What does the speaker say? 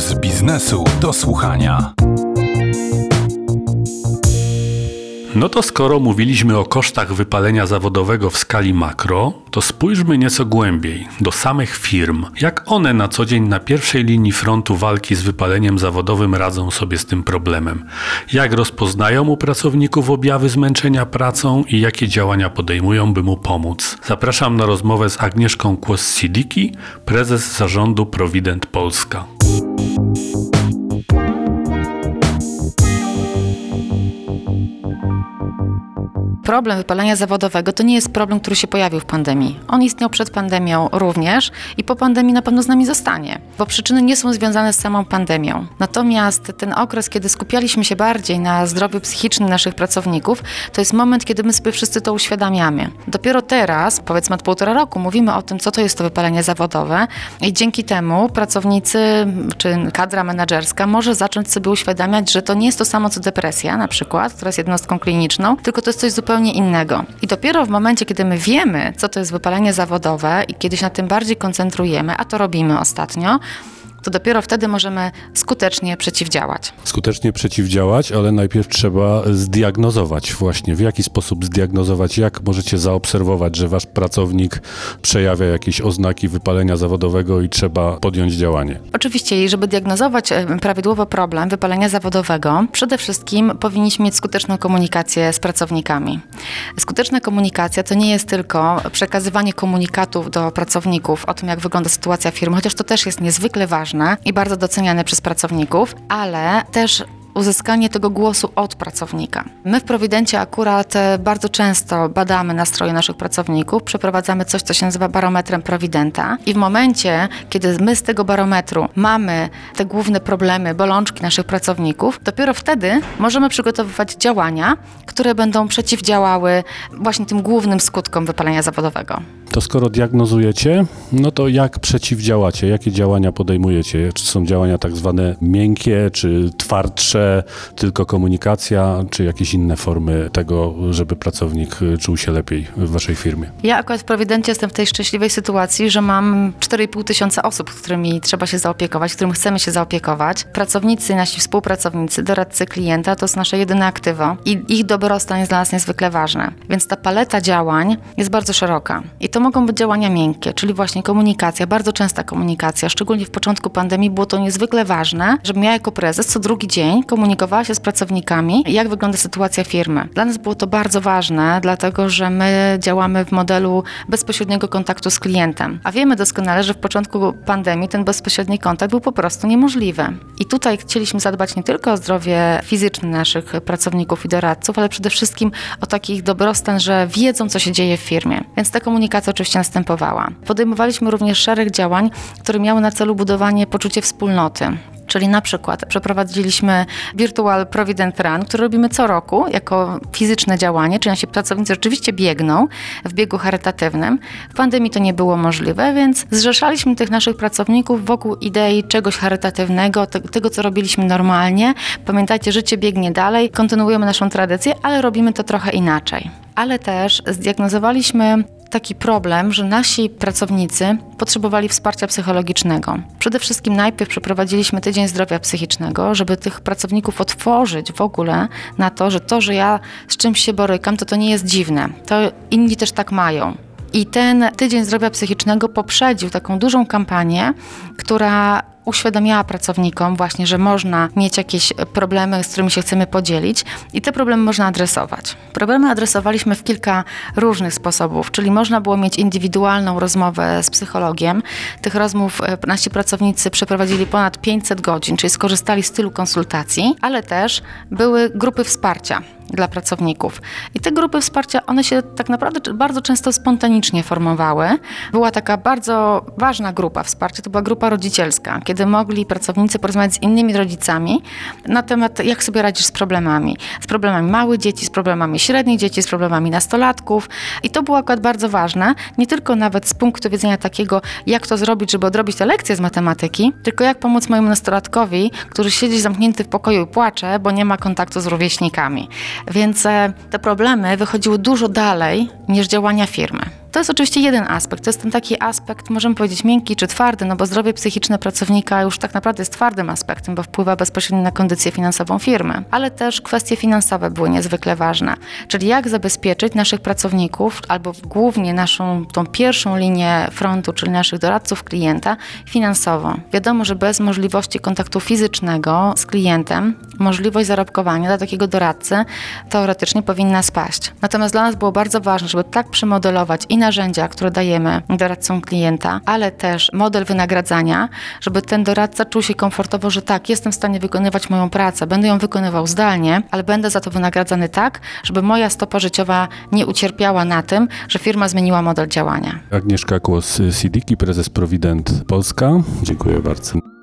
z biznesu do słuchania. No to skoro mówiliśmy o kosztach wypalenia zawodowego w skali makro, to spójrzmy nieco głębiej do samych firm. Jak one na co dzień na pierwszej linii frontu walki z wypaleniem zawodowym radzą sobie z tym problemem? Jak rozpoznają u pracowników objawy zmęczenia pracą i jakie działania podejmują, by mu pomóc? Zapraszam na rozmowę z Agnieszką Kłos-Sidiki, prezes zarządu Provident Polska. Thank you problem wypalenia zawodowego to nie jest problem, który się pojawił w pandemii. On istniał przed pandemią również i po pandemii na pewno z nami zostanie, bo przyczyny nie są związane z samą pandemią. Natomiast ten okres, kiedy skupialiśmy się bardziej na zdrowiu psychicznym naszych pracowników, to jest moment, kiedy my sobie wszyscy to uświadamiamy. Dopiero teraz, powiedzmy od półtora roku, mówimy o tym, co to jest to wypalenie zawodowe i dzięki temu pracownicy czy kadra menedżerska może zacząć sobie uświadamiać, że to nie jest to samo co depresja na przykład, która jest jednostką kliniczną, tylko to jest coś zupełnie zupełnie innego. I dopiero w momencie, kiedy my wiemy, co to jest wypalenie zawodowe i kiedy się na tym bardziej koncentrujemy, a to robimy ostatnio, to dopiero wtedy możemy skutecznie przeciwdziałać. Skutecznie przeciwdziałać, ale najpierw trzeba zdiagnozować właśnie, w jaki sposób zdiagnozować, jak możecie zaobserwować, że wasz pracownik przejawia jakieś oznaki wypalenia zawodowego i trzeba podjąć działanie. Oczywiście, żeby diagnozować e, prawidłowo problem wypalenia zawodowego, przede wszystkim powinniśmy mieć skuteczną komunikację z pracownikami. Skuteczna komunikacja to nie jest tylko przekazywanie komunikatów do pracowników o tym, jak wygląda sytuacja firmy, chociaż to też jest niezwykle ważne ważne i bardzo doceniane przez pracowników, ale też uzyskanie tego głosu od pracownika. My w Prowidencie akurat e, bardzo często badamy nastroje naszych pracowników, przeprowadzamy coś, co się nazywa barometrem Prowidenta i w momencie, kiedy my z tego barometru mamy te główne problemy, bolączki naszych pracowników, dopiero wtedy możemy przygotowywać działania, które będą przeciwdziałały właśnie tym głównym skutkom wypalenia zawodowego. To skoro diagnozujecie, no to jak przeciwdziałacie? Jakie działania podejmujecie? Czy są działania tak zwane miękkie, czy twardsze, tylko komunikacja, czy jakieś inne formy tego, żeby pracownik czuł się lepiej w waszej firmie? Ja akurat w Prowidencie jestem w tej szczęśliwej sytuacji, że mam 4,5 tysiąca osób, którymi trzeba się zaopiekować, którym chcemy się zaopiekować. Pracownicy, nasi współpracownicy, doradcy klienta to jest nasze jedyne aktywo i ich dobrostan jest dla nas niezwykle ważne. Więc ta paleta działań jest bardzo szeroka. I to mogą być działania miękkie, czyli właśnie komunikacja, bardzo częsta komunikacja. Szczególnie w początku pandemii było to niezwykle ważne, żebym ja jako prezes co drugi dzień komunikowała się z pracownikami, jak wygląda sytuacja firmy. Dla nas było to bardzo ważne, dlatego że my działamy w modelu bezpośredniego kontaktu z klientem. A wiemy doskonale, że w początku pandemii ten bezpośredni kontakt był po prostu niemożliwy. I tutaj chcieliśmy zadbać nie tylko o zdrowie fizyczne naszych pracowników i doradców, ale przede wszystkim o takich dobrostan, że wiedzą, co się dzieje w firmie. Więc ta komunikacja oczywiście następowała. Podejmowaliśmy również szereg działań, które miały na celu budowanie poczucia wspólnoty. Czyli na przykład przeprowadziliśmy Virtual Provident Run, który robimy co roku jako fizyczne działanie, czyli nasi pracownicy rzeczywiście biegną w biegu charytatywnym. W pandemii to nie było możliwe, więc zrzeszaliśmy tych naszych pracowników wokół idei czegoś charytatywnego, tego co robiliśmy normalnie. Pamiętajcie, życie biegnie dalej, kontynuujemy naszą tradycję, ale robimy to trochę inaczej. Ale też zdiagnozowaliśmy taki problem, że nasi pracownicy potrzebowali wsparcia psychologicznego. Przede wszystkim najpierw przeprowadziliśmy tydzień zdrowia psychicznego, żeby tych pracowników otworzyć w ogóle na to, że to, że ja z czymś się borykam, to to nie jest dziwne. To inni też tak mają. I ten tydzień zdrowia psychicznego poprzedził taką dużą kampanię, która uświadamiała pracownikom właśnie, że można mieć jakieś problemy, z którymi się chcemy podzielić i te problemy można adresować. Problemy adresowaliśmy w kilka różnych sposobów, czyli można było mieć indywidualną rozmowę z psychologiem. Tych rozmów e, nasi pracownicy przeprowadzili ponad 500 godzin, czyli skorzystali z tylu konsultacji, ale też były grupy wsparcia dla pracowników. I te grupy wsparcia, one się tak naprawdę bardzo często spontanicznie formowały. Była taka bardzo ważna grupa wsparcia, to była grupa rodzicielska, kiedy mogli pracownicy porozmawiać z innymi rodzicami na temat, jak sobie radzisz z problemami. Z problemami małych dzieci, z problemami średnich dzieci, z problemami nastolatków. I to było akurat bardzo ważne, nie tylko nawet z punktu widzenia takiego, jak to zrobić, żeby odrobić te lekcje z matematyki, tylko jak pomóc mojemu nastolatkowi, który siedzi zamknięty w pokoju i płacze, bo nie ma kontaktu z rówieśnikami. Więc e, te problemy wychodziły dużo dalej niż działania firmy. To jest oczywiście jeden aspekt. To jest ten taki aspekt, możemy powiedzieć, miękki czy twardy, no bo zdrowie psychiczne pracownika już tak naprawdę jest twardym aspektem, bo wpływa bezpośrednio na kondycję finansową firmy. Ale też kwestie finansowe były niezwykle ważne. Czyli jak zabezpieczyć naszych pracowników, albo głównie naszą tą pierwszą linię frontu, czyli naszych doradców klienta, finansowo. Wiadomo, że bez możliwości kontaktu fizycznego z klientem, możliwość zarobkowania dla takiego doradcy teoretycznie powinna spaść. Natomiast dla nas było bardzo ważne, żeby tak przemodelować i narzędzia, które dajemy doradcom klienta, ale też model wynagradzania, żeby ten doradca czuł się komfortowo, że tak, jestem w stanie wykonywać moją pracę, będę ją wykonywał zdalnie, ale będę za to wynagradzany tak, żeby moja stopa życiowa nie ucierpiała na tym, że firma zmieniła model działania. Agnieszka Kłos, Sidiki, prezes Provident Polska. Dziękuję bardzo.